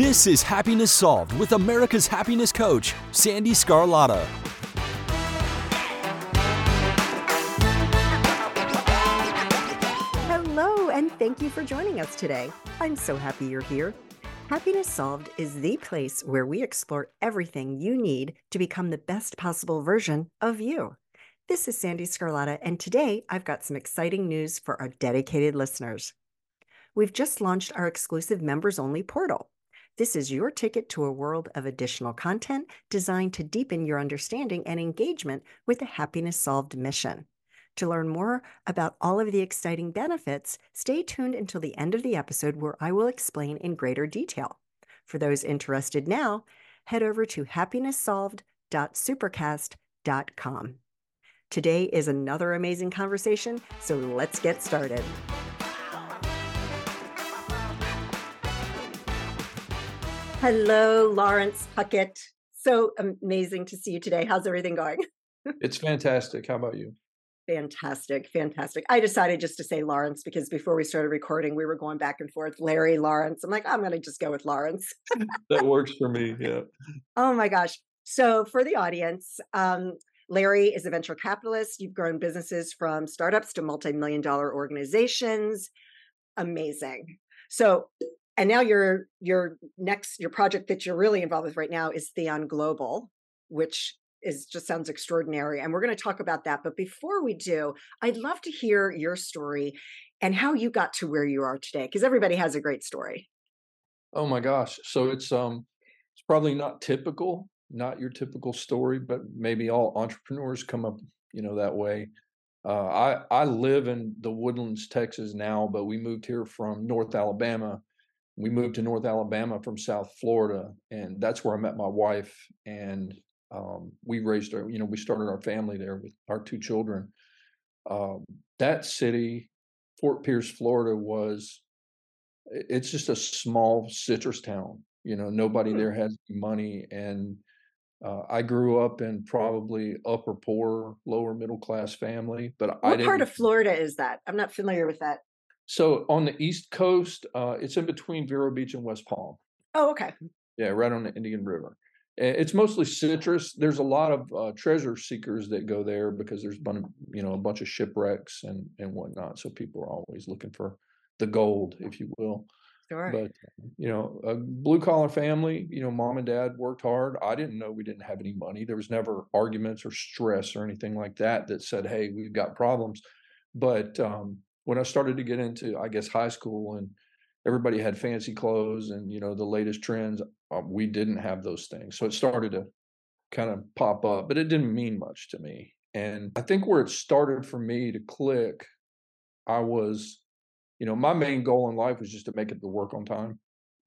This is Happiness Solved with America's happiness coach, Sandee Sgarlata. Hello, and thank you for joining us today. I'm so happy you're here. Happiness Solved is the place where we explore everything you need to become the best possible version of you. This is Sandee Sgarlata, and today I've got some exciting news for our dedicated listeners. We've just launched our exclusive members only portal. This is your ticket to a world of additional content designed to deepen your understanding and engagement with the Happiness Solved mission. To learn more about all of the exciting benefits, stay tuned until the end of the episode where I will explain in greater detail. For those interested now, head over to happinesssolved.supercast.com. Today is another amazing conversation, so let's get started. Hello, Lawrence Puckett. So amazing to see you today. How's everything going? it's fantastic. How about you? Fantastic, fantastic. I decided just to say Lawrence because before we started recording, we were going back and forth. Larry, Lawrence. I'm like, I'm going to just go with Lawrence. that works for me. Yeah. Oh my gosh. So, for the audience, um, Larry is a venture capitalist. You've grown businesses from startups to multi million dollar organizations. Amazing. So, and now your your next your project that you're really involved with right now is Theon Global, which is just sounds extraordinary. And we're going to talk about that. But before we do, I'd love to hear your story and how you got to where you are today, because everybody has a great story. Oh my gosh. So it's um it's probably not typical, not your typical story, but maybe all entrepreneurs come up, you know, that way. Uh, I I live in the Woodlands, Texas now, but we moved here from North Alabama we moved to North Alabama from South Florida, and that's where I met my wife. And um, we raised our, you know, we started our family there with our two children. Um, that city, Fort Pierce, Florida, was it's just a small citrus town. You know, nobody hmm. there has money, and uh, I grew up in probably upper poor, lower middle class family. But what part of Florida is that? I'm not familiar with that. So on the East Coast, uh, it's in between Vero Beach and West Palm. Oh, okay. Yeah, right on the Indian River. It's mostly citrus. There's a lot of uh, treasure seekers that go there because there's been, you know, a bunch of shipwrecks and and whatnot. So people are always looking for the gold, if you will. Sure. But you know, a blue collar family. You know, mom and dad worked hard. I didn't know we didn't have any money. There was never arguments or stress or anything like that that said, "Hey, we've got problems." But um, when I started to get into, I guess, high school and everybody had fancy clothes and you know the latest trends, uh, we didn't have those things. So it started to kind of pop up, but it didn't mean much to me. And I think where it started for me to click, I was, you know, my main goal in life was just to make it to work on time.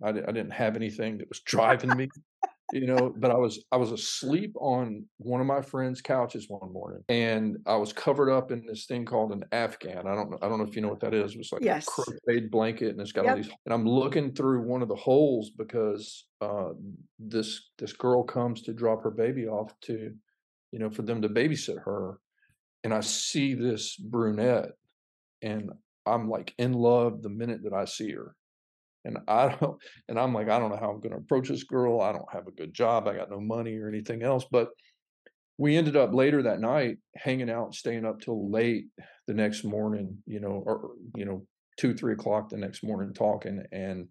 I, I didn't have anything that was driving me you know but i was i was asleep on one of my friends couches one morning and i was covered up in this thing called an afghan i don't know i don't know if you know what that is it's like yes. a crocheted blanket and it's got yep. all these and i'm looking through one of the holes because uh, this this girl comes to drop her baby off to you know for them to babysit her and i see this brunette and i'm like in love the minute that i see her and I don't, and I'm like, I don't know how I'm going to approach this girl. I don't have a good job. I got no money or anything else. But we ended up later that night hanging out, staying up till late the next morning, you know, or, you know, two, three o'clock the next morning talking. And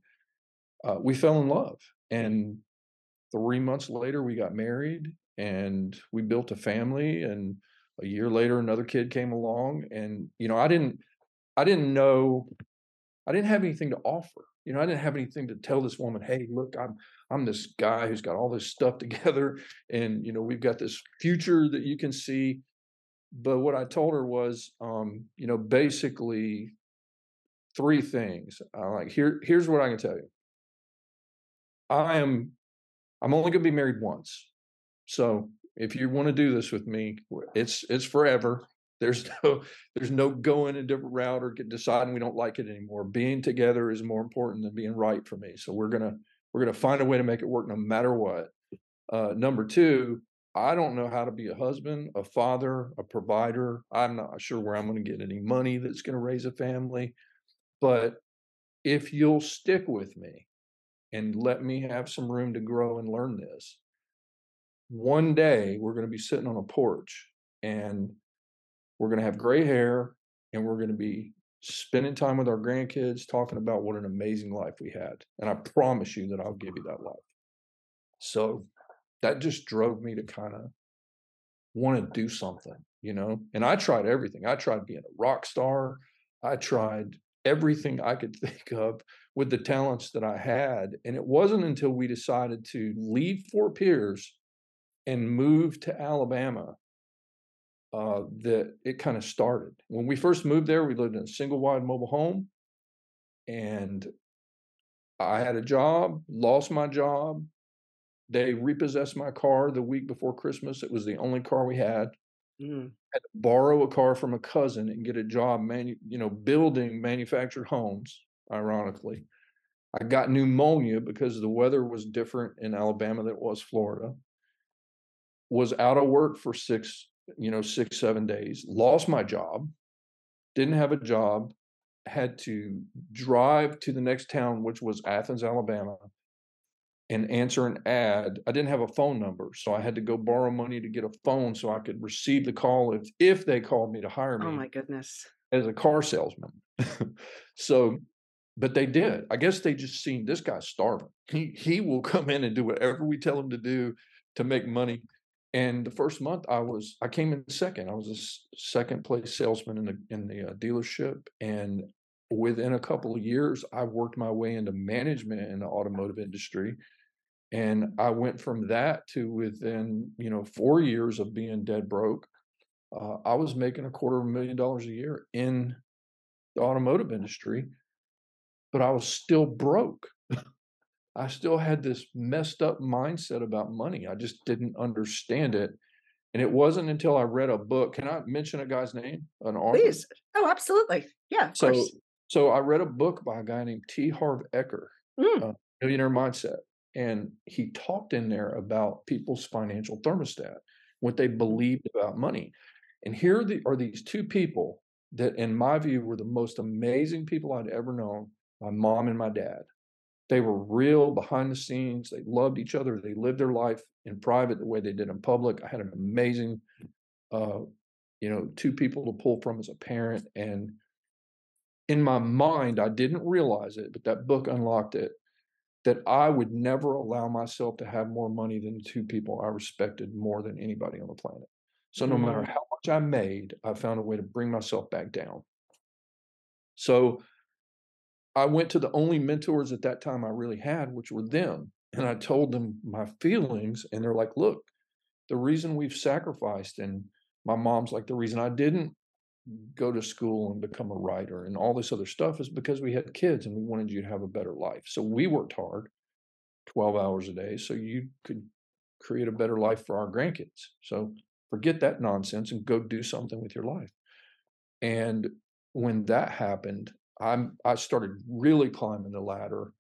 uh, we fell in love. And three months later, we got married and we built a family. And a year later, another kid came along. And, you know, I didn't, I didn't know, I didn't have anything to offer you know, I didn't have anything to tell this woman, hey, look, I'm I'm this guy who's got all this stuff together and you know, we've got this future that you can see. But what I told her was um, you know, basically three things. I like here here's what I can tell you. I am I'm only going to be married once. So, if you want to do this with me, it's it's forever. There's no there's no going a different route or deciding we don't like it anymore. Being together is more important than being right for me. So we're gonna we're gonna find a way to make it work no matter what. Uh, number two, I don't know how to be a husband, a father, a provider. I'm not sure where I'm going to get any money that's going to raise a family. But if you'll stick with me, and let me have some room to grow and learn this. One day we're going to be sitting on a porch and we're going to have gray hair and we're going to be spending time with our grandkids talking about what an amazing life we had. And I promise you that I'll give you that life. So that just drove me to kind of want to do something, you know? And I tried everything. I tried being a rock star. I tried everything I could think of with the talents that I had. And it wasn't until we decided to leave Fort Pierce and move to Alabama uh, that it kind of started. When we first moved there, we lived in a single wide mobile home. And I had a job, lost my job. They repossessed my car the week before Christmas. It was the only car we had. Mm. had to borrow a car from a cousin and get a job manu- you know building manufactured homes ironically i got pneumonia because the weather was different in alabama than it was florida was out of work for six you know six seven days lost my job didn't have a job had to drive to the next town which was athens alabama and answer an ad. I didn't have a phone number, so I had to go borrow money to get a phone so I could receive the call if if they called me to hire oh me Oh my goodness. as a car salesman. so, but they did. I guess they just seen this guy starving. He he will come in and do whatever we tell him to do to make money. And the first month, I was I came in second. I was a second place salesman in the in the uh, dealership, and within a couple of years, I worked my way into management in the automotive industry. And I went from that to within, you know, four years of being dead broke, uh, I was making a quarter of a million dollars a year in the automotive industry, but I was still broke. I still had this messed up mindset about money. I just didn't understand it. And it wasn't until I read a book. Can I mention a guy's name? An author? Please. Oh, absolutely. Yeah, of So, course. so I read a book by a guy named T. Harv Eker, Mm. uh, Millionaire Mindset, and he talked in there about people's financial thermostat, what they believed about money. And here are, the, are these two people that, in my view, were the most amazing people I'd ever known my mom and my dad. They were real behind the scenes. They loved each other. They lived their life in private the way they did in public. I had an amazing, uh, you know, two people to pull from as a parent. And in my mind, I didn't realize it, but that book unlocked it that I would never allow myself to have more money than the two people I respected more than anybody on the planet. So no matter Mm. how much I made, I found a way to bring myself back down. So I went to the only mentors at that time I really had, which were them. And I told them my feelings, and they're like, look, the reason we've sacrificed, and my mom's like, the reason I didn't go to school and become a writer and all this other stuff is because we had kids and we wanted you to have a better life. So we worked hard 12 hours a day so you could create a better life for our grandkids. So forget that nonsense and go do something with your life. And when that happened, I'm I started really climbing the ladder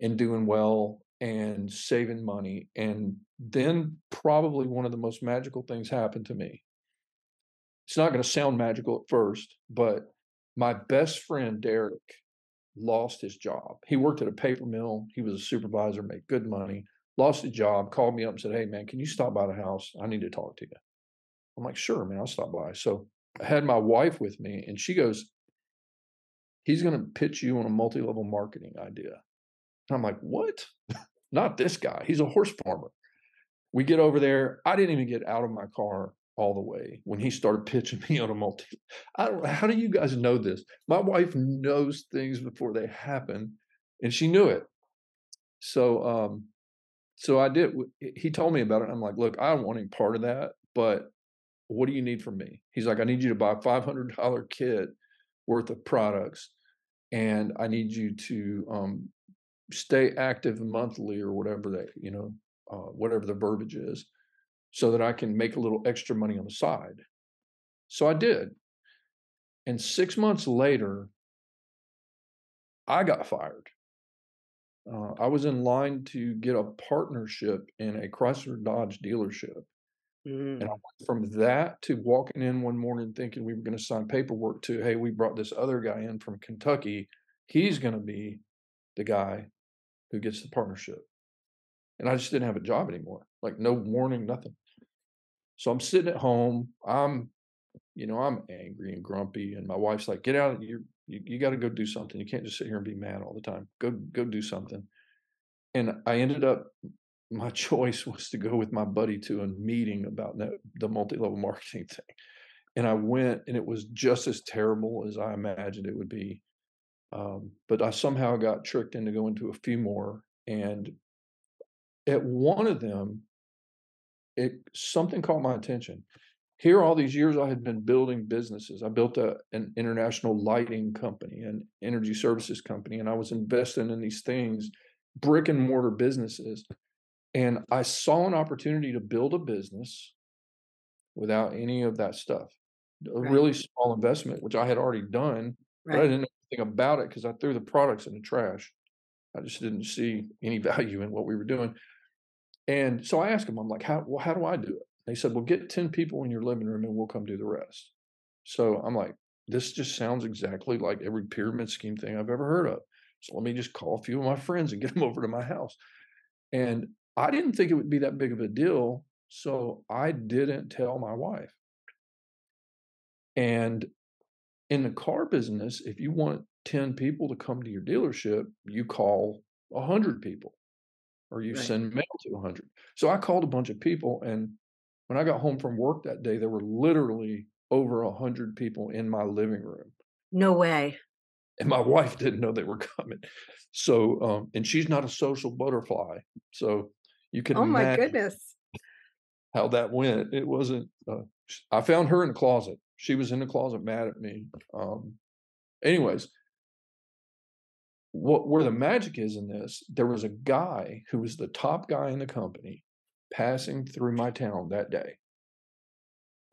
and doing well and saving money. And then probably one of the most magical things happened to me. It's not going to sound magical at first, but my best friend Derek lost his job. He worked at a paper mill. He was a supervisor, made good money, lost his job, called me up and said, Hey man, can you stop by the house? I need to talk to you. I'm like, sure, man, I'll stop by. So I had my wife with me and she goes, He's going to pitch you on a multi level marketing idea. And I'm like, What? Not this guy. He's a horse farmer. We get over there. I didn't even get out of my car all the way when he started pitching me on a multi. I don't. How do you guys know this? My wife knows things before they happen, and she knew it. So, um, so I did. He told me about it. I'm like, look, I don't want any part of that, but what do you need from me? He's like, I need you to buy a five hundred dollar kit worth of products, and I need you to um, stay active monthly or whatever that you know, uh, whatever the verbiage is, so that I can make a little extra money on the side. So I did, and six months later, I got fired. Uh, I was in line to get a partnership in a Chrysler Dodge dealership. Mm. And I went from that to walking in one morning thinking we were going to sign paperwork to, hey, we brought this other guy in from Kentucky. He's going to be the guy who gets the partnership. And I just didn't have a job anymore, like no warning, nothing. So I'm sitting at home. I'm, you know, I'm angry and grumpy, and my wife's like, "Get out! You you, you got to go do something. You can't just sit here and be mad all the time. Go go do something." And I ended up. My choice was to go with my buddy to a meeting about the, multi-level marketing thing, and I went, and it was just as terrible as I imagined it would be. Um, but I somehow got tricked into going to a few more, and at one of them, it something caught my attention. Here, all these years, I had been building businesses. I built a, an international lighting company, an energy services company, and I was investing in these things, brick and mortar businesses. And I saw an opportunity to build a business without any of that stuff. A Right. really small investment, which I had already done, but I didn't know anything about it because I threw the products in the trash. I just didn't see any value in what we were doing. And so I asked him, I'm like, how well, how do I do it? They said, Well, get 10 people in your living room and we'll come do the rest. So I'm like, this just sounds exactly like every pyramid scheme thing I've ever heard of. So let me just call a few of my friends and get them over to my house. And I didn't think it would be that big of a deal. So I didn't tell my wife. And in the car business, if you want 10 people to come to your dealership, you call 100 people or you Right. send mail to 100. So I called a bunch of people. And when I got home from work that day, there were literally over 100 people in my living room. No way. And my wife didn't know they were coming. So, um, and she's not a social butterfly. So you can Oh my goodness. how that went. It wasn't, uh, I found her in the closet. She was in the closet mad at me. Um, anyways, what where the magic is in this, there was a guy who was the top guy in the company passing through my town that day,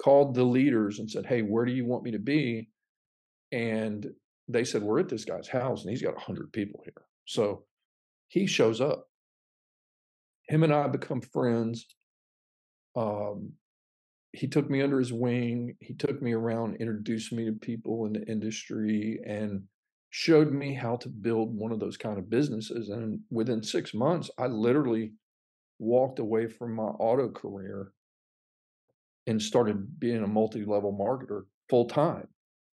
called the leaders and said, Hey, where do you want me to be? And they said, We're at this guy's house and he's got 100 people here. So he shows up. Him and I become friends. Um, he took me under his wing. He took me around, introduced me to people in the industry, and showed me how to build one of those kind of businesses. And within six months, I literally walked away from my auto career and started being a multi-level marketer full time.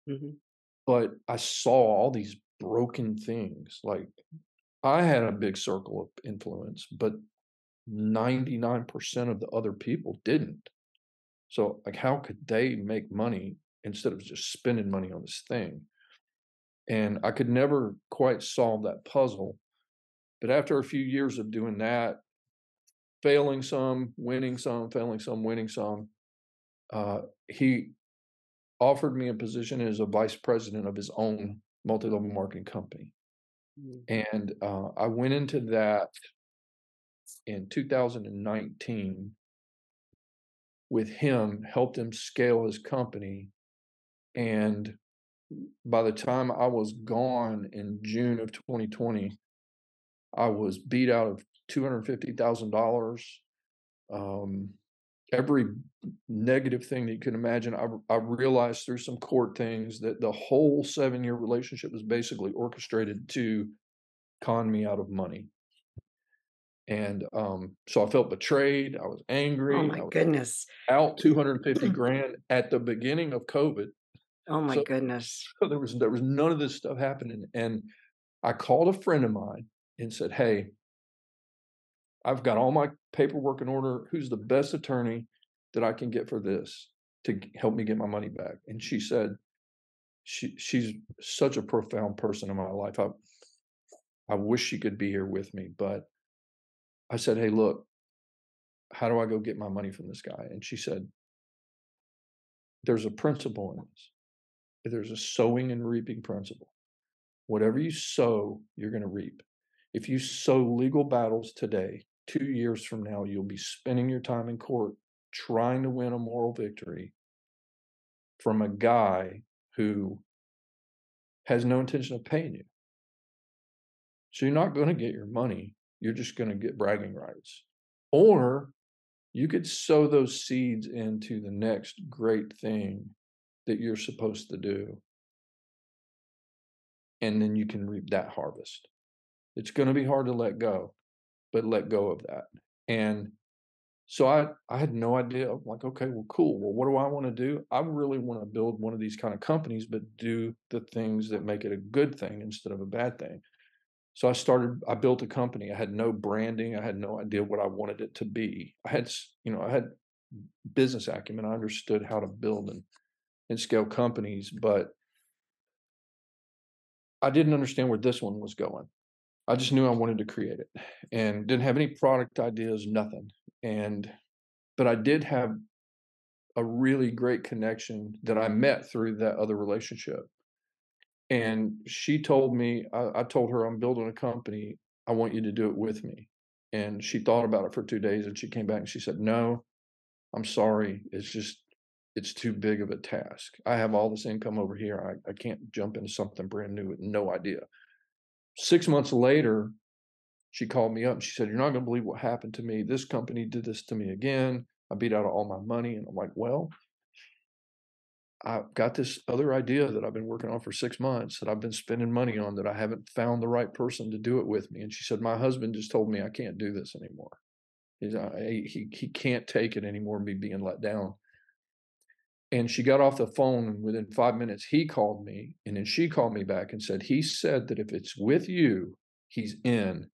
Mhm. But I saw all these broken things. Like I had a big circle of influence, but 99% of the other people didn't. So, like, how could they make money instead of just spending money on this thing? And I could never quite solve that puzzle. But after a few years of doing that, failing some, winning some, failing some, winning some, uh, he offered me a position as a vice president of his own multi level marketing company. Mm. And uh, I went into that in 2019 with him, helped him scale his company. And by the time I was gone in June of 2020, I was beat out of $250,000. Um, every negative thing that you can imagine, I, I realized through some court things that the whole seven year relationship was basically orchestrated to con me out of money. And um, so I felt betrayed. I was angry. Oh my goodness. out 250 grand at the beginning of COVID. Oh my So- goodness. So there was there was none of this stuff happening. And I called a friend of mine and said, Hey, I've got all my paperwork in order. Who's the best attorney that I can get for this to help me get my money back? And she said, she she's such a profound person in my life. I I wish she could be here with me, but I said, Hey, look, how do I go get my money from this guy? And she said, There's a principle in this. There's a sowing and reaping principle. Whatever you sow, you're going to reap. If you sow legal battles today, two years from now, you'll be spending your time in court trying to win a moral victory from a guy who has no intention of paying you. So you're not going to get your money. You're just going to get bragging rights. Or you could sow those seeds into the next great thing that you're supposed to do. And then you can reap that harvest. It's going to be hard to let go, but let go of that. And so I, I had no idea. I'm like, okay, well, cool. Well, what do I want to do? I really want to build one of these kind of companies, but do the things that make it a good thing instead of a bad thing. So I started, I built a company. I had no branding. I had no idea what I wanted it to be. I had, you know, I had business acumen. I understood how to build and, and scale companies, but I didn't understand where this one was going. I just knew I wanted to create it and didn't have any product ideas, nothing. And, but I did have a really great connection that I met through that other relationship. And she told me, I, I told her, I'm building a company. I want you to do it with me. And she thought about it for two days and she came back and she said, No, I'm sorry. It's just, it's too big of a task. I have all this income over here. I, I can't jump into something brand new with no idea. Six months later, she called me up and she said, You're not going to believe what happened to me. This company did this to me again. I beat out all my money. And I'm like, Well, I've got this other idea that I've been working on for six months that I've been spending money on that I haven't found the right person to do it with me. And she said, My husband just told me I can't do this anymore. He's, uh, he, he can't take it anymore, me being let down. And she got off the phone, and within five minutes, he called me. And then she called me back and said, He said that if it's with you, he's in,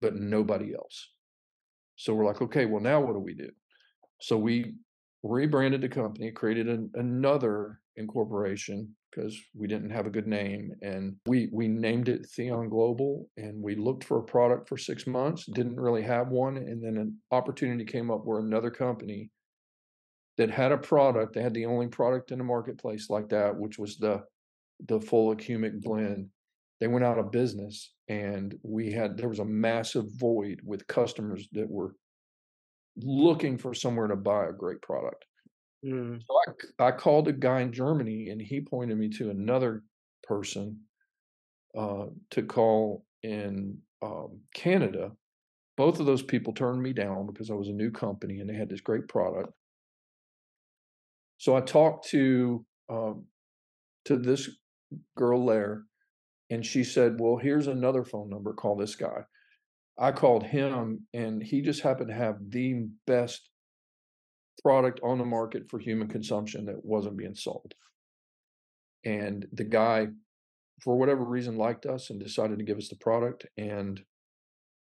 but nobody else. So we're like, Okay, well, now what do we do? So we rebranded the company, created an, another incorporation because we didn't have a good name, and we we named it Theon Global. And we looked for a product for six months, didn't really have one, and then an opportunity came up where another company that had a product, they had the only product in the marketplace like that, which was the the fulvic humic blend. They went out of business, and we had there was a massive void with customers that were looking for somewhere to buy a great product. Mm. So I, I called a guy in Germany and he pointed me to another person uh, to call in um, Canada. Both of those people turned me down because I was a new company and they had this great product. So I talked to um, to this girl there, and she said, "Well, here's another phone number. Call this guy." I called him, and he just happened to have the best product on the market for human consumption that wasn't being sold. And the guy, for whatever reason, liked us and decided to give us the product. And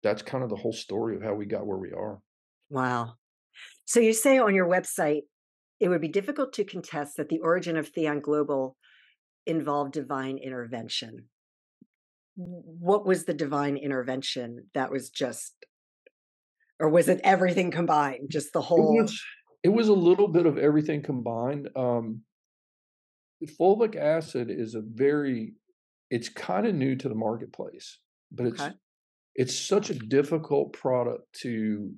that's kind of the whole story of how we got where we are. Wow. So you say on your website, it would be difficult to contest that the origin of Theon Global involved divine intervention what was the divine intervention that was just or was it everything combined just the whole it was, it was a little bit of everything combined um fulvic acid is a very it's kind of new to the marketplace but it's okay. it's such a difficult product to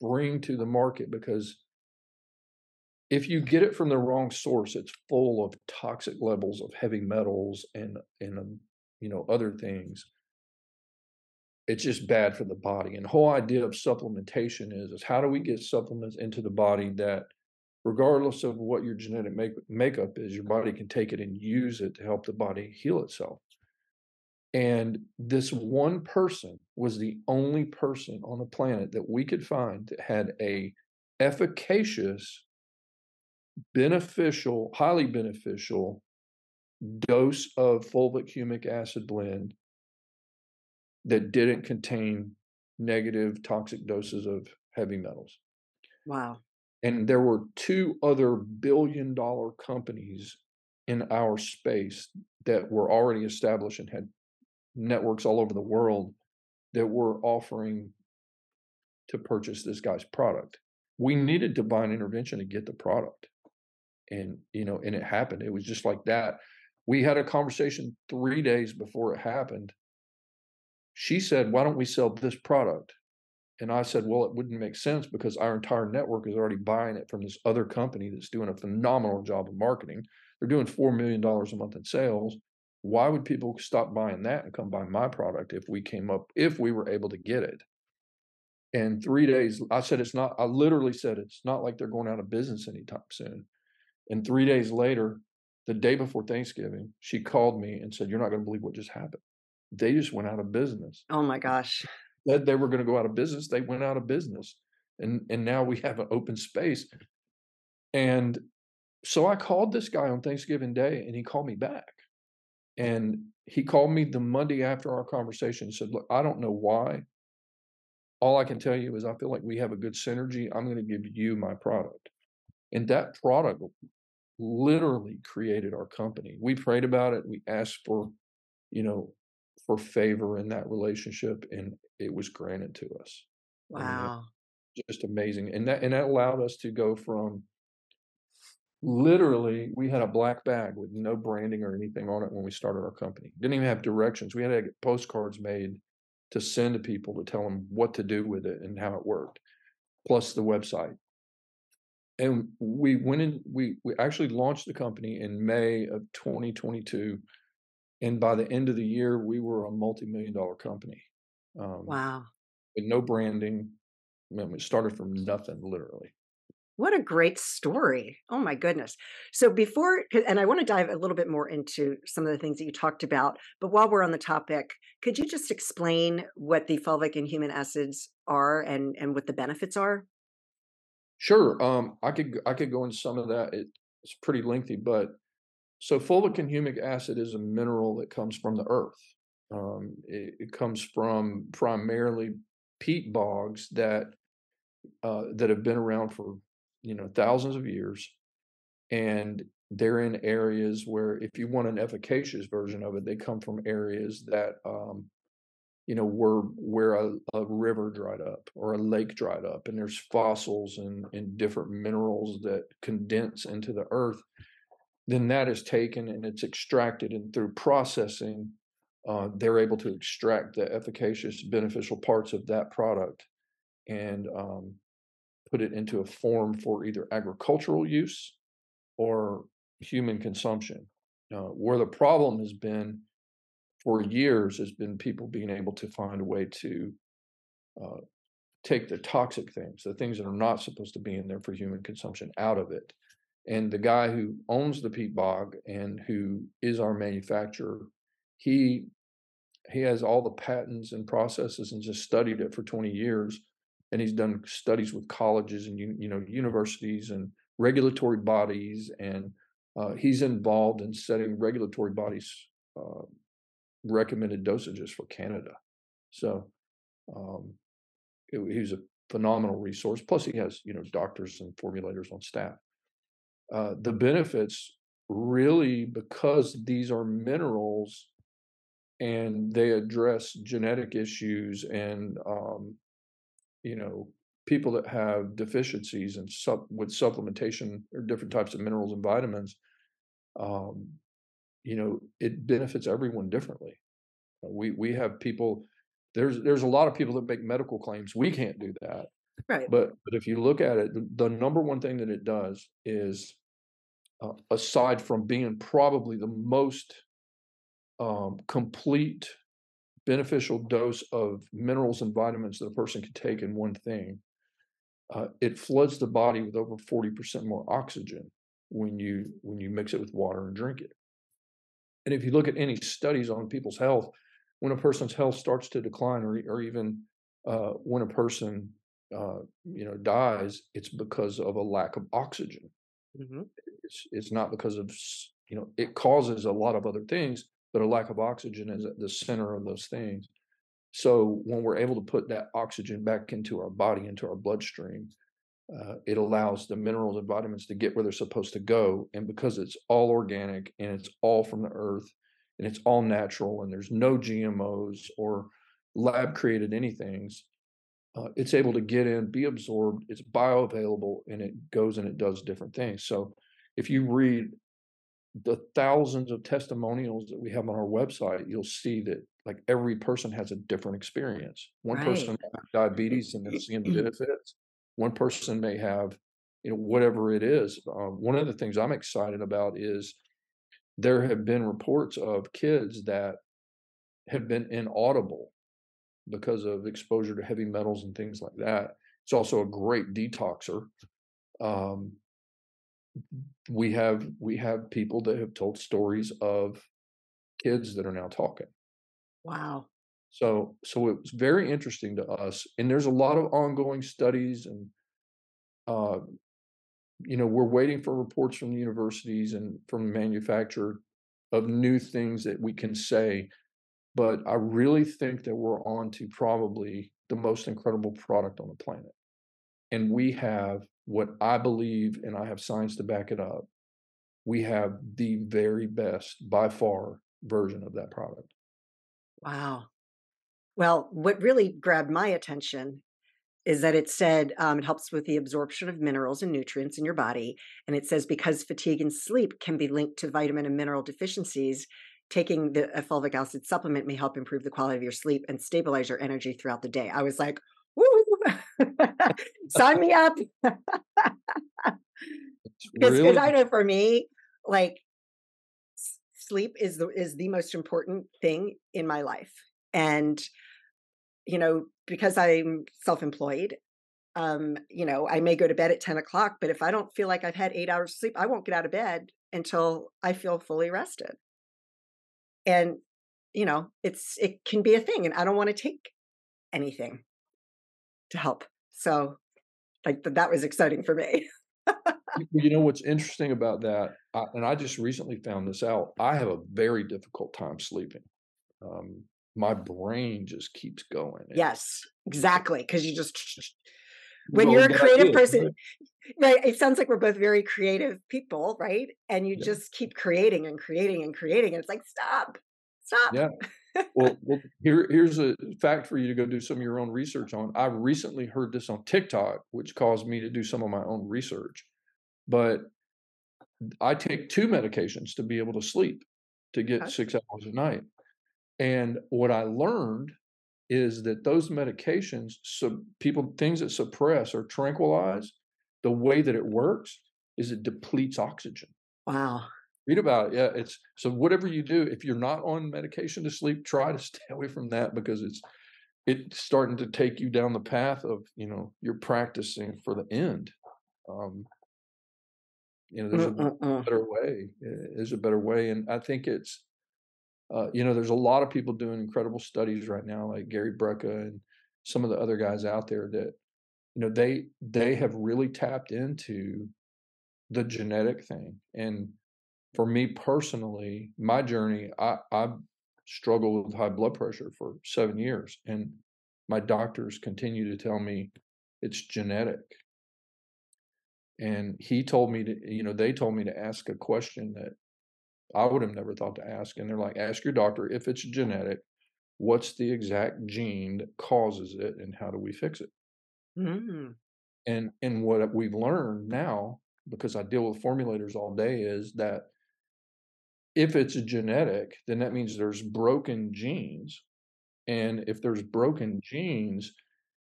bring to the market because if you get it from the wrong source, it's full of toxic levels of heavy metals and and um, you know, other things. It's just bad for the body. And the whole idea of supplementation is, is how do we get supplements into the body that regardless of what your genetic make, makeup is, your body can take it and use it to help the body heal itself. And this one person was the only person on the planet that we could find that had a efficacious, beneficial, highly beneficial dose of fulvic humic acid blend that didn't contain negative toxic doses of heavy metals. Wow. And there were two other billion dollar companies in our space that were already established and had networks all over the world that were offering to purchase this guy's product. We needed divine intervention to get the product. And, you know, and it happened. It was just like that we had a conversation three days before it happened. She said, Why don't we sell this product? And I said, Well, it wouldn't make sense because our entire network is already buying it from this other company that's doing a phenomenal job of marketing. They're doing $4 million a month in sales. Why would people stop buying that and come buy my product if we came up, if we were able to get it? And three days, I said, It's not, I literally said, It's not like they're going out of business anytime soon. And three days later, the day before Thanksgiving, she called me and said, You're not going to believe what just happened. they just went out of business. Oh my gosh. That they were going to go out of business, they went out of business. And and now we have an open space. And so I called this guy on Thanksgiving Day and he called me back. And he called me the Monday after our conversation and said, Look, I don't know why. All I can tell you is I feel like we have a good synergy. I'm going to give you my product. And that product literally created our company. We prayed about it. We asked for, you know, for favor in that relationship and it was granted to us. Wow. Just amazing. And that and that allowed us to go from literally we had a black bag with no branding or anything on it when we started our company didn't even have directions we had to get postcards made to send to people to tell them what to do with it and how it worked plus the website and we went in we we actually launched the company in may of 2022 and by the end of the year we were a multi-million dollar company um, wow with no branding I mean, it started from nothing literally what a great story. Oh my goodness. So before and I want to dive a little bit more into some of the things that you talked about, but while we're on the topic, could you just explain what the fulvic and humic acids are and and what the benefits are? Sure. Um I could I could go into some of that. It, it's pretty lengthy, but so fulvic and humic acid is a mineral that comes from the earth. Um, it, it comes from primarily peat bogs that uh, that have been around for you know thousands of years and they're in areas where if you want an efficacious version of it they come from areas that um, you know were where a, a, river dried up or a lake dried up and there's fossils and, and different minerals that condense into the earth then that is taken and it's extracted and through processing uh, they're able to extract the efficacious beneficial parts of that product and um, put it into a form for either agricultural use or human consumption. Uh, where the problem has been for years has been people being able to find a way to uh, take the toxic things, the things that are not supposed to be in there for human consumption, out of it. And the guy who owns the peat bog and who is our manufacturer, he he has all the patents and processes and just studied it for 20 years and he's done studies with colleges and you know universities and regulatory bodies and uh, he's involved in setting regulatory bodies uh, recommended dosages for Canada. So um, it, he's a phenomenal resource. Plus, he has you know doctors and formulators on staff. Uh, the benefits really because these are minerals and they address genetic issues and um, you know people that have deficiencies and sub with supplementation or different types of minerals and vitamins um, you know it benefits everyone differently uh, we we have people there's there's a lot of people that make medical claims we can't do that right but but if you look at it the, the number one thing that it does is uh, aside from being probably the most um, complete beneficial dose of minerals and vitamins that a person can take in one thing, uh, it floods the body with over 40% more oxygen when you when you mix it with water and drink it. And if you look at any studies on people's health, when a person's health starts to decline, or or even uh, when a person uh, you know dies, it's because of a lack of oxygen. Mm-hmm. It's it's not because of you know it causes a lot of other things, but a lack of oxygen is at the center of those things. So when we're able to put that oxygen back into our body, into our bloodstream, uh, it allows the minerals and vitamins to get where they're supposed to go. And because it's all organic and it's all from the earth and it's all natural and there's no GMOs or lab created anything, uh, it's able to get in, be absorbed, it's bioavailable, and it goes and it does different things. So if you read the thousands of testimonials that we have on our website, you'll see that like every person has a different experience. One right. person has diabetes and they're seeing the benefits. One person may have, you know, whatever it is. Uh, one of the things I'm excited about is there have been reports of kids that have been inaudible because of exposure to heavy metals and things like that. It's also a great detoxer. Um, we have we have people that have told stories of kids that are now talking Wow. So so it was very interesting to us, and there's a lot of ongoing studies and uh, you know, we're waiting for reports from the universities and from the manufacturer of new things that we can say. But I really think that we're on to probably the most incredible product on the planet. And we have what I believe, and I have science to back it up, we have the very best by far version of that product. Wow. Well, what really grabbed my attention is that it said um, it helps with the absorption of minerals and nutrients in your body. And it says because fatigue and sleep can be linked to vitamin and mineral deficiencies, taking the fulvic acid supplement may help improve the quality of your sleep and stabilize your energy throughout the day. I was like, woo, sign me up. Because really? I know for me, like sleep is the is the most important thing in my life. And you know, because I'm self-employed, um, you know, I may go to bed at 10 o'clock, but if I don't feel like I've had eight hours of sleep, I won't get out of bed until I feel fully rested. And, you know, it's it can be a thing. And I don't want to take anything to help. So like that was exciting for me. you know what's interesting about that, I, and I just recently found this out. I have a very difficult time sleeping. Um, my brain just keeps going. yes, exactly. Because you just when you're a creative person, right? It sounds like we're both very creative people, right? And you Yeah. just keep creating and creating and creating. And it's like, stop, stop. Yeah. Well, well, here here's a fact for you to go do some of your own research on. I recently heard this on TikTok, which caused me to do some of my own research. But I take two medications to be able to sleep, to get Okay. six hours a night. And what I learned is that those medications, so people things that suppress or tranquilize, the way that it works is it depletes oxygen. Wow. Read about it. Yeah, it's so whatever you do, if you're not on medication to sleep, try to stay away from that because it's it's starting to take you down the path of you know you're practicing for the end. Um, you know, there's a better way. uh, There's a better way, and I think it's uh, you know there's a lot of people doing incredible studies right now, like Gary Brecka and some of the other guys out there that you know they they have really tapped into the genetic thing and for me personally, my journey, I I struggled with high blood pressure for seven years, and my doctors continue to tell me it's genetic. And he told me to, you know, they told me to ask a question that I would have never thought to ask. And they're like, ask your doctor if it's genetic, what's the exact gene that causes it, and how do we fix it? Mm. And and what we've learned now, because I deal with formulators all day, is that if it's genetic, then that means there's broken genes. And if there's broken genes,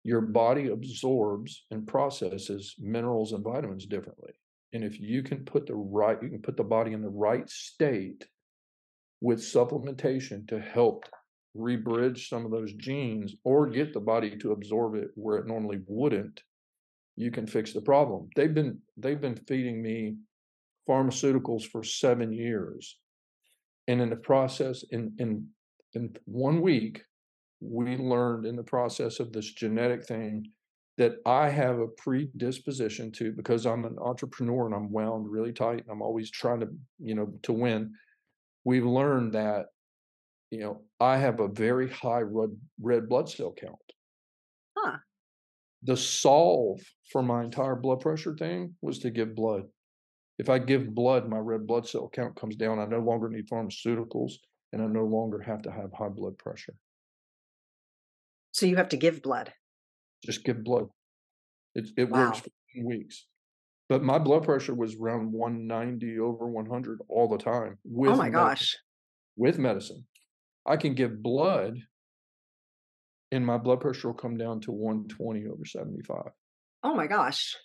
your body absorbs and processes minerals and vitamins differently. And if you can put the right, you can put the body in the right state with supplementation to help rebridge some of those genes or get the body to absorb it where it normally wouldn't, you can fix the problem. They've been they've been feeding me pharmaceuticals for seven years and in the process in in in one week we learned in the process of this genetic thing that i have a predisposition to because i'm an entrepreneur and i'm wound really tight and i'm always trying to you know to win we've learned that you know i have a very high red, red blood cell count Huh. the solve for my entire blood pressure thing was to give blood if I give blood, my red blood cell count comes down. I no longer need pharmaceuticals and I no longer have to have high blood pressure. So you have to give blood. Just give blood. It, it Wow. works for 10 weeks. But my blood pressure was around 190 over 100 all the time with oh my med- gosh. with medicine. I can give blood and my blood pressure will come down to 120 over 75. Oh my gosh.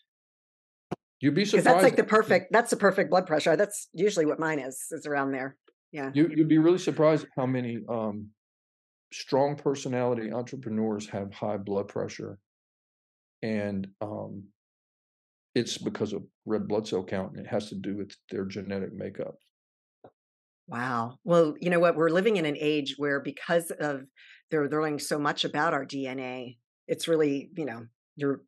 You'd be surprised. that's like the perfect that's the perfect blood pressure. That's usually what mine is, is around there. Yeah. You you'd be really surprised how many um, strong personality entrepreneurs have high blood pressure, and um, it's because of red blood cell count, and it has to do with their genetic makeup. Wow. Well, you know what? We're living in an age where because of they're learning so much about our DNA, it's really, you know, you're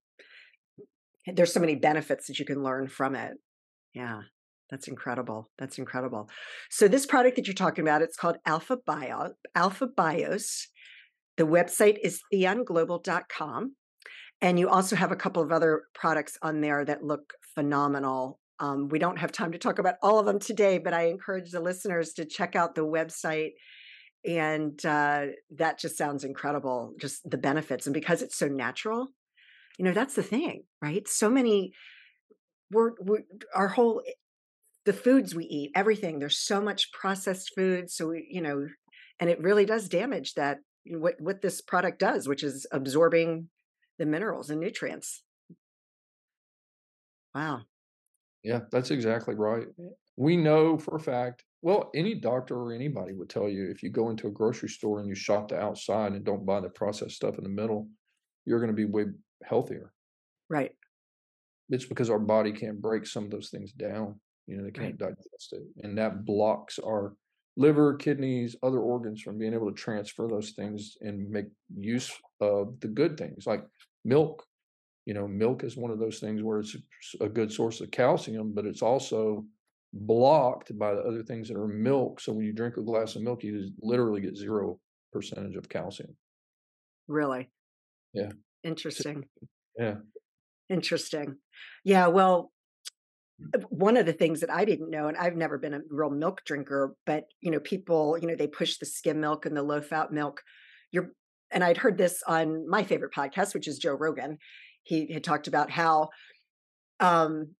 there's so many benefits that you can learn from it. Yeah. That's incredible. That's incredible. So this product that you're talking about, it's called Alpha Bio, Alpha Bios. The website is theonglobal.com. And you also have a couple of other products on there that look phenomenal. Um, we don't have time to talk about all of them today, but I encourage the listeners to check out the website. And uh, that just sounds incredible, just the benefits. And because it's so natural, you know, that's the thing, right? So many, we're, we're our whole, the foods we eat, everything, there's so much processed food. So, we, you know, and it really does damage that, what, what this product does, which is absorbing the minerals and nutrients. Wow. Yeah, that's exactly right. We know for a fact, well, any doctor or anybody would tell you if you go into a grocery store and you shop the outside and don't buy the processed stuff in the middle, you're going to be way healthier. Right. It's because our body can't break some of those things down. You know, they can't right. digest it. And that blocks our liver, kidneys, other organs from being able to transfer those things and make use of the good things like milk. You know milk is one of those things where it's a good source of calcium but it's also blocked by the other things that are milk. So when you drink a glass of milk you literally get zero percentage of calcium. Really? Yeah. Interesting. Yeah. Interesting. Yeah well uh, one of the things that I didn't know, and I've never been a real milk drinker, but you know, people, you know, they push the skim milk and the low fat milk. Your and I'd heard this on my favorite podcast, which is Joe Rogan. He had talked about how um,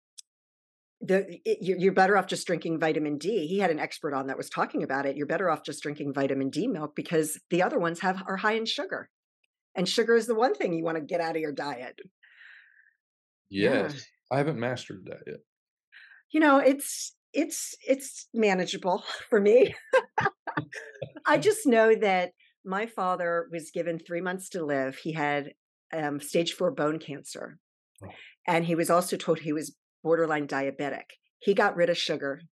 the it, you're better off just drinking vitamin D. He had an expert on that was talking about it. You're better off just drinking vitamin D milk because the other ones have are high in sugar, and sugar is the one thing you want to get out of your diet. Yes, yeah. I haven't mastered that yet. You know, it's it's it's manageable for me. I just know that my father was given three months to live. He had um, stage four bone cancer. Oh. And he was also told he was borderline diabetic. He got rid of sugar.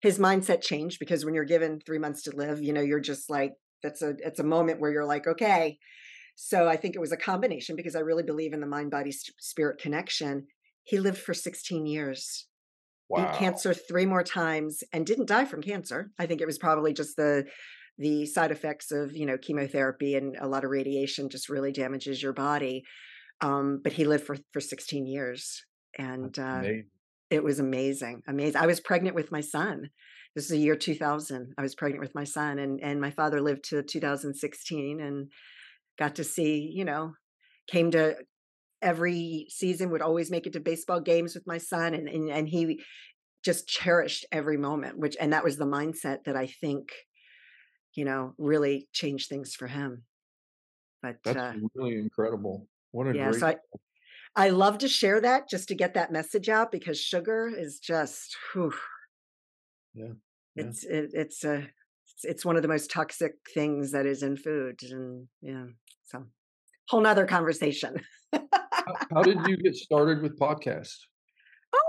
His mindset changed because when you're given three months to live, you know, you're just like, that's a, it's a moment where you're like, okay. So I think it was a combination because I really believe in the mind body spirit connection. He lived for 16 years. Wow. Beat cancer three more times and didn't die from cancer. I think it was probably just the the side effects of you know chemotherapy and a lot of radiation just really damages your body um, but he lived for for 16 years and uh, it was amazing amazing i was pregnant with my son. This is the year 2000 i was pregnant with my son and and my father lived to 2016 and got to see you know came to every season would always make it to baseball games with my son and and, and he just cherished every moment which and that was the mindset that i think you know, really change things for him. But that's uh, really incredible. What a yeah, great. So I, I love to share that just to get that message out because sugar is just, whew, yeah, yeah. it's it, it's a it's, it's one of the most toxic things that is in food, and yeah, so whole nother conversation. how, how did you get started with podcasts?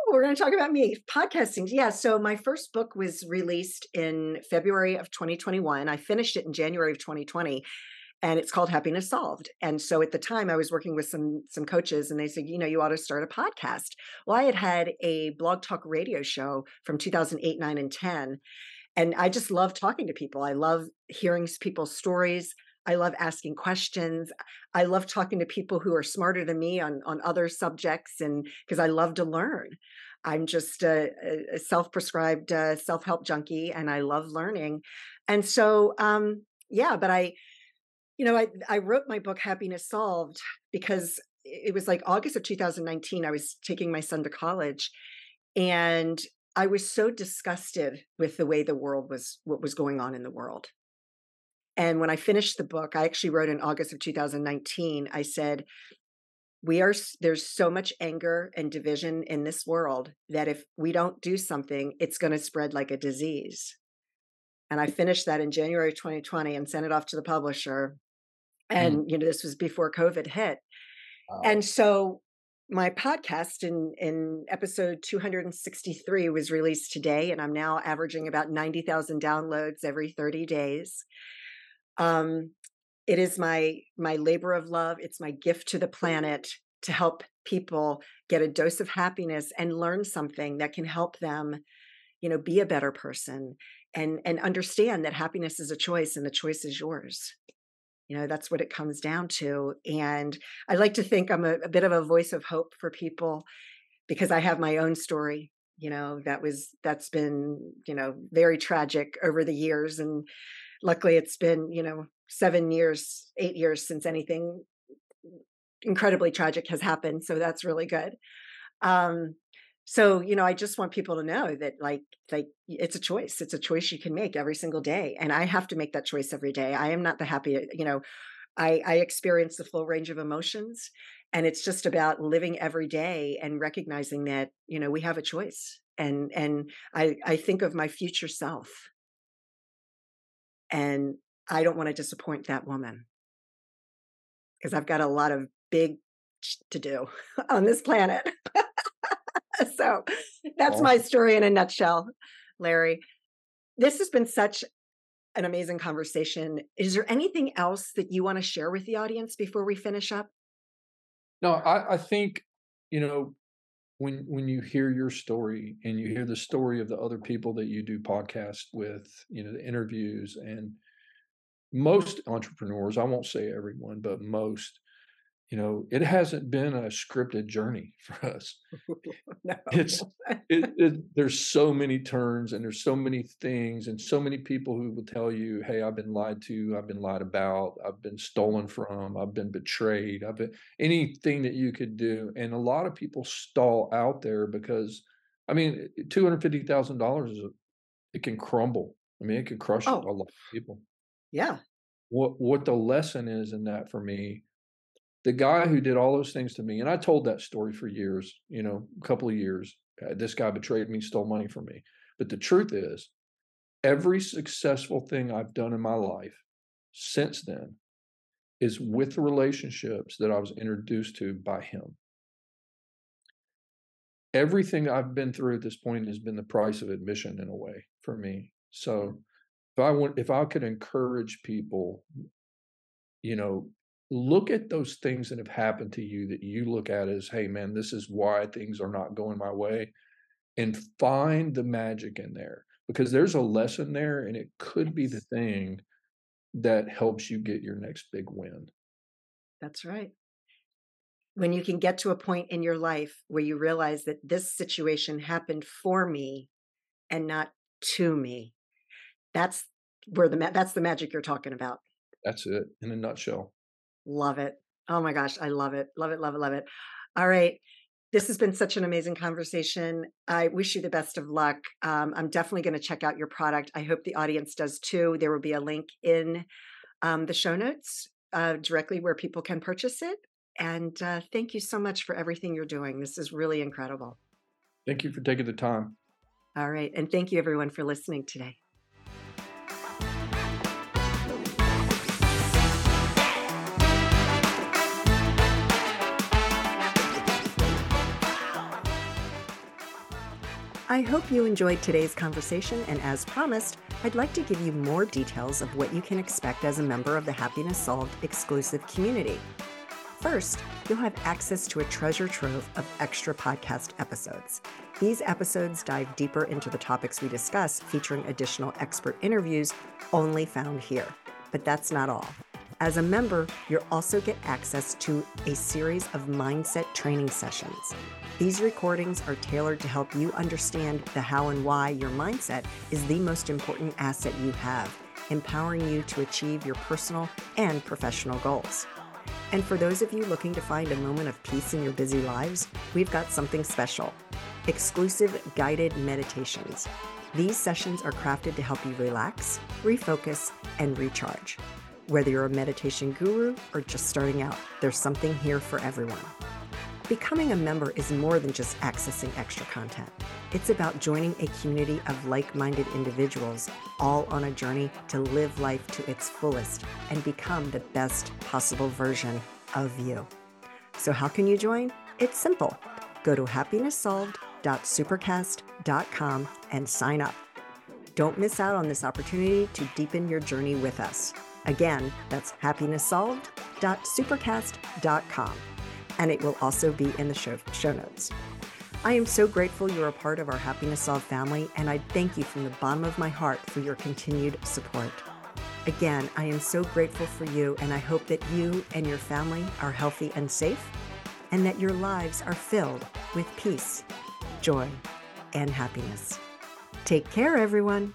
Oh, we're going to talk about me podcasting. Yeah. So my first book was released in February of 2021. I finished it in January of 2020 and it's called happiness solved and so at the time i was working with some some coaches and they said you know you ought to start a podcast well i had had a blog talk radio show from 2008 9 and 10 and i just love talking to people i love hearing people's stories I love asking questions. I love talking to people who are smarter than me on on other subjects, and because I love to learn. I'm just a, a self-prescribed uh, self-help junkie, and I love learning. And so, um, yeah, but I, you know, I I wrote my book Happiness Solved because it was like August of 2019. I was taking my son to college, and I was so disgusted with the way the world was, what was going on in the world. And when I finished the book, I actually wrote in August of 2019, I said, we are there's so much anger and division in this world that if we don't do something it's going to spread like a disease and i finished that in january 2020 and sent it off to the publisher mm. and mm. you know this was before covid hit wow. and so my podcast in in episode 263 was released today and i'm now averaging about 90,000 downloads every 30 days um it is my my labor of love it's my gift to the planet to help people get a dose of happiness and learn something that can help them you know be a better person and and understand that happiness is a choice and the choice is yours. You know that's what it comes down to and i like to think i'm a, a, bit of a voice of hope for people because i have my own story you know that was that's been you know very tragic over the years and luckily it's been you know seven years eight years since anything incredibly tragic has happened so that's really good. Um so you know i just want people to know that like like it's a choice. It's a choice you can make every single day and i have to make that choice every day. I am not the happy you know i i experience the full range of emotions and it's just about living every day and recognizing that you know we have a choice and and i i think of my future self and i don't want to disappoint that woman because i've got a lot of big to do on this planet so that's my story in a nutshell, Larry. This has been such an amazing conversation. Is there anything else that you want to share with the audience before we finish up? No, I, I think, you know, when when you hear your story and you hear the story of the other people that you do podcast with, you know, the interviews and most entrepreneurs, I won't say everyone, but most you know it hasn't been a scripted journey for us. No. it's it, it, there's so many turns and there's so many things and so many people who will tell you hey i've been lied to i've been lied about i've been stolen from i've been betrayed i've been anything that you could do. And a lot of people stall out there because i mean $250000 is a, it can crumble. I mean it can crush oh. a lot of people. Yeah. What what the lesson is in that for me the guy who did all those things to me, and I told that story for years, you know, a couple of years. Uh, this guy betrayed me, stole money from me. But the truth is, every successful thing I've done in my life since then is with the relationships that I was introduced to by him. Everything I've been through at this point has been the price of admission in a way for me. So if I want if I could encourage people, you know, look at those things that have happened to you that you look at as, hey, man, this is why things are not going my way, and find the magic in there because there's a lesson there and it could be the thing that helps you get your next big win. That's right. When you can get to a point in your life where you realize that this situation happened for me and not to me, that's where the that's the magic you're talking about. That's it in a nutshell. Love it. Oh my gosh, I love it. Love it, love it, love it. All right. This has been such an amazing conversation. I wish you the best of luck. Um, I'm definitely going to check out your product. I hope the audience does too. There will be a link in um, the show notes uh, directly where people can purchase it. And uh, thank you so much for everything you're doing. This is really incredible. Thank you for taking the time. All right. And thank you, everyone, for listening today. I hope you enjoyed today's conversation, and as promised, I'd like to give you more details of what you can expect as a member of the Happiness Solved exclusive community. First, you'll have access to a treasure trove of extra podcast episodes. These episodes dive deeper into the topics we discuss, featuring additional expert interviews only found here. But that's not all. As a member, you'll also get access to a series of mindset training sessions. These recordings are tailored to help you understand the how and why your mindset is the most important asset you have, empowering you to achieve your personal and professional goals. And for those of you looking to find a moment of peace in your busy lives, we've got something special exclusive guided meditations. These sessions are crafted to help you relax, refocus, and recharge. Whether you're a meditation guru or just starting out, there's something here for everyone. Becoming a member is more than just accessing extra content. It's about joining a community of like minded individuals, all on a journey to live life to its fullest and become the best possible version of you. So, how can you join? It's simple. Go to happinesssolved.supercast.com and sign up. Don't miss out on this opportunity to deepen your journey with us. Again, that's happinesssolved.supercast.com, and it will also be in the show, show notes. I am so grateful you're a part of our Happiness Solved family, and I thank you from the bottom of my heart for your continued support. Again, I am so grateful for you, and I hope that you and your family are healthy and safe, and that your lives are filled with peace, joy, and happiness. Take care, everyone.